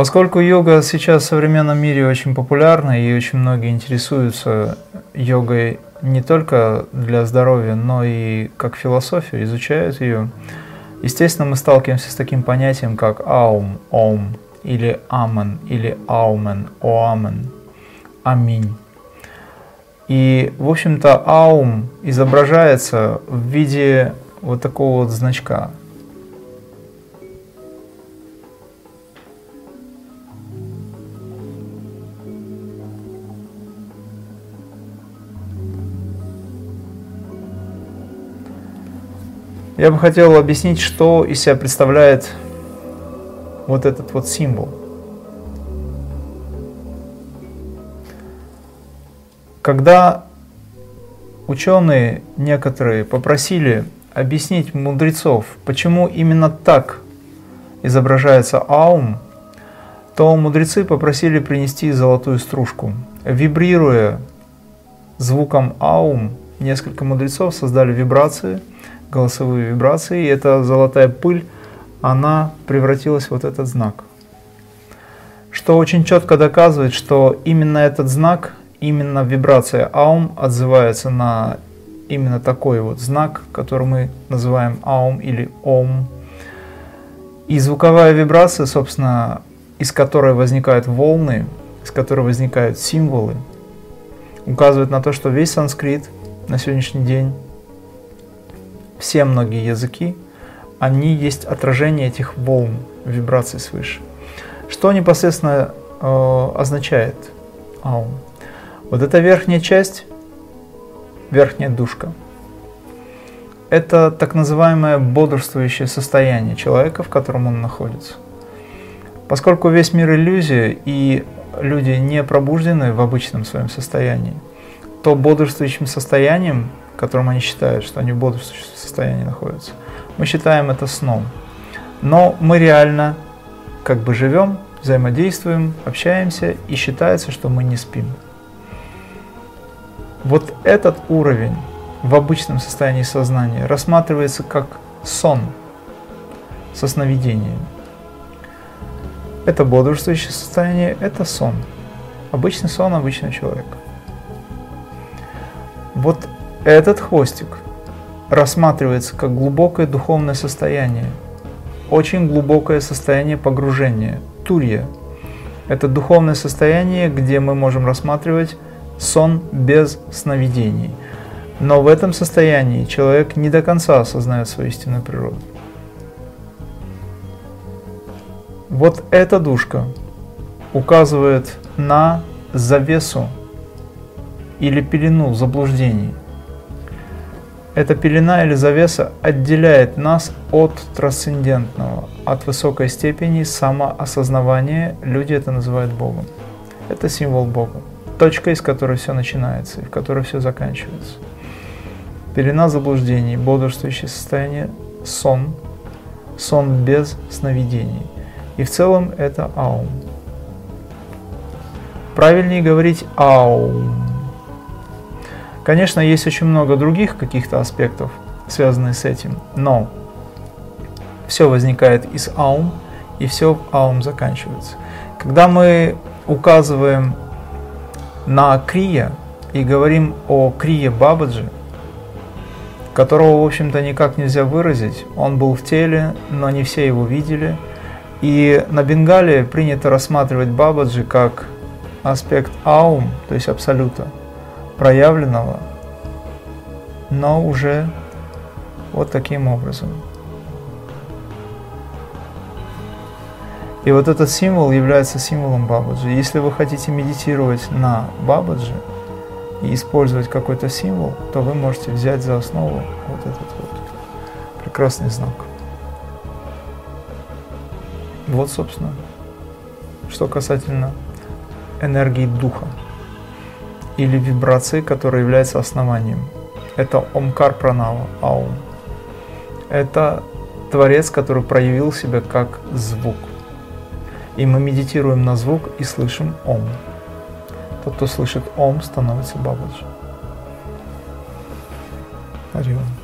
Поскольку йога сейчас в современном мире очень популярна и очень многие интересуются йогой не только для здоровья, но и как философию, изучают ее, естественно, мы сталкиваемся с таким понятием, как аум, ом, или амен, или аумен, оамен, аминь. И, в общем-то, аум изображается в виде вот такого вот значка. Я бы хотел объяснить, что из себя представляет вот этот вот символ. Когда ученые некоторые попросили объяснить мудрецов, почему именно так изображается аум, то мудрецы попросили принести золотую стружку. Вибрируя звуком аум, несколько мудрецов создали вибрации, голосовые вибрации, и эта золотая пыль, она превратилась в вот этот знак. Что очень четко доказывает, что именно этот знак, именно вибрация аум отзывается на именно такой вот знак, который мы называем аум или ом. И звуковая вибрация, собственно, из которой возникают волны, из которой возникают символы, указывает на то, что весь санскрит на сегодняшний день, все многие языки, они есть отражение этих волн, вибраций свыше. Что непосредственно э, означает аум? Вот эта верхняя часть верхняя душка. Это так называемое бодрствующее состояние человека, в котором он находится. Поскольку весь мир иллюзия и люди не пробуждены в обычном своем состоянии, то бодрствующим состоянием, которым они считают, что они в бодрствующем состоянии находятся, мы считаем это сном. Но мы реально как бы живем, взаимодействуем, общаемся и считается, что мы не спим. Вот этот уровень в обычном состоянии сознания рассматривается как сон со сновидением. Это бодрствующее состояние, это сон. Обычный сон обычного человека. Вот этот хвостик рассматривается как глубокое духовное состояние, очень глубокое состояние погружения, турья. Это духовное состояние, где мы можем рассматривать сон без сновидений. Но в этом состоянии человек не до конца осознает свою истинную природу. Вот эта душка указывает на завесу или пелену заблуждений. Эта пелена или завеса отделяет нас от трансцендентного, от высокой степени самоосознавания. Люди это называют Богом. Это символ Бога точка, из которой все начинается и в которой все заканчивается. Пелена заблуждений, бодрствующее состояние, сон, сон без сновидений. И в целом это аум. Правильнее говорить аум. Конечно, есть очень много других каких-то аспектов, связанных с этим, но все возникает из аум, и все в аум заканчивается. Когда мы указываем на Крия и говорим о Крие Бабаджи, которого, в общем-то, никак нельзя выразить. Он был в теле, но не все его видели. И на Бенгале принято рассматривать Бабаджи как аспект аум, то есть абсолюта, проявленного, но уже вот таким образом. И вот этот символ является символом Бабаджи. Если вы хотите медитировать на Бабаджи и использовать какой-то символ, то вы можете взять за основу вот этот вот прекрасный знак. Вот, собственно, что касательно энергии духа или вибрации, которая является основанием. Это Омкар Пранава, Аум. Это Творец, который проявил себя как звук. И мы медитируем на звук и слышим Ом. Тот, кто слышит Ом, становится Бабаджи. Арион.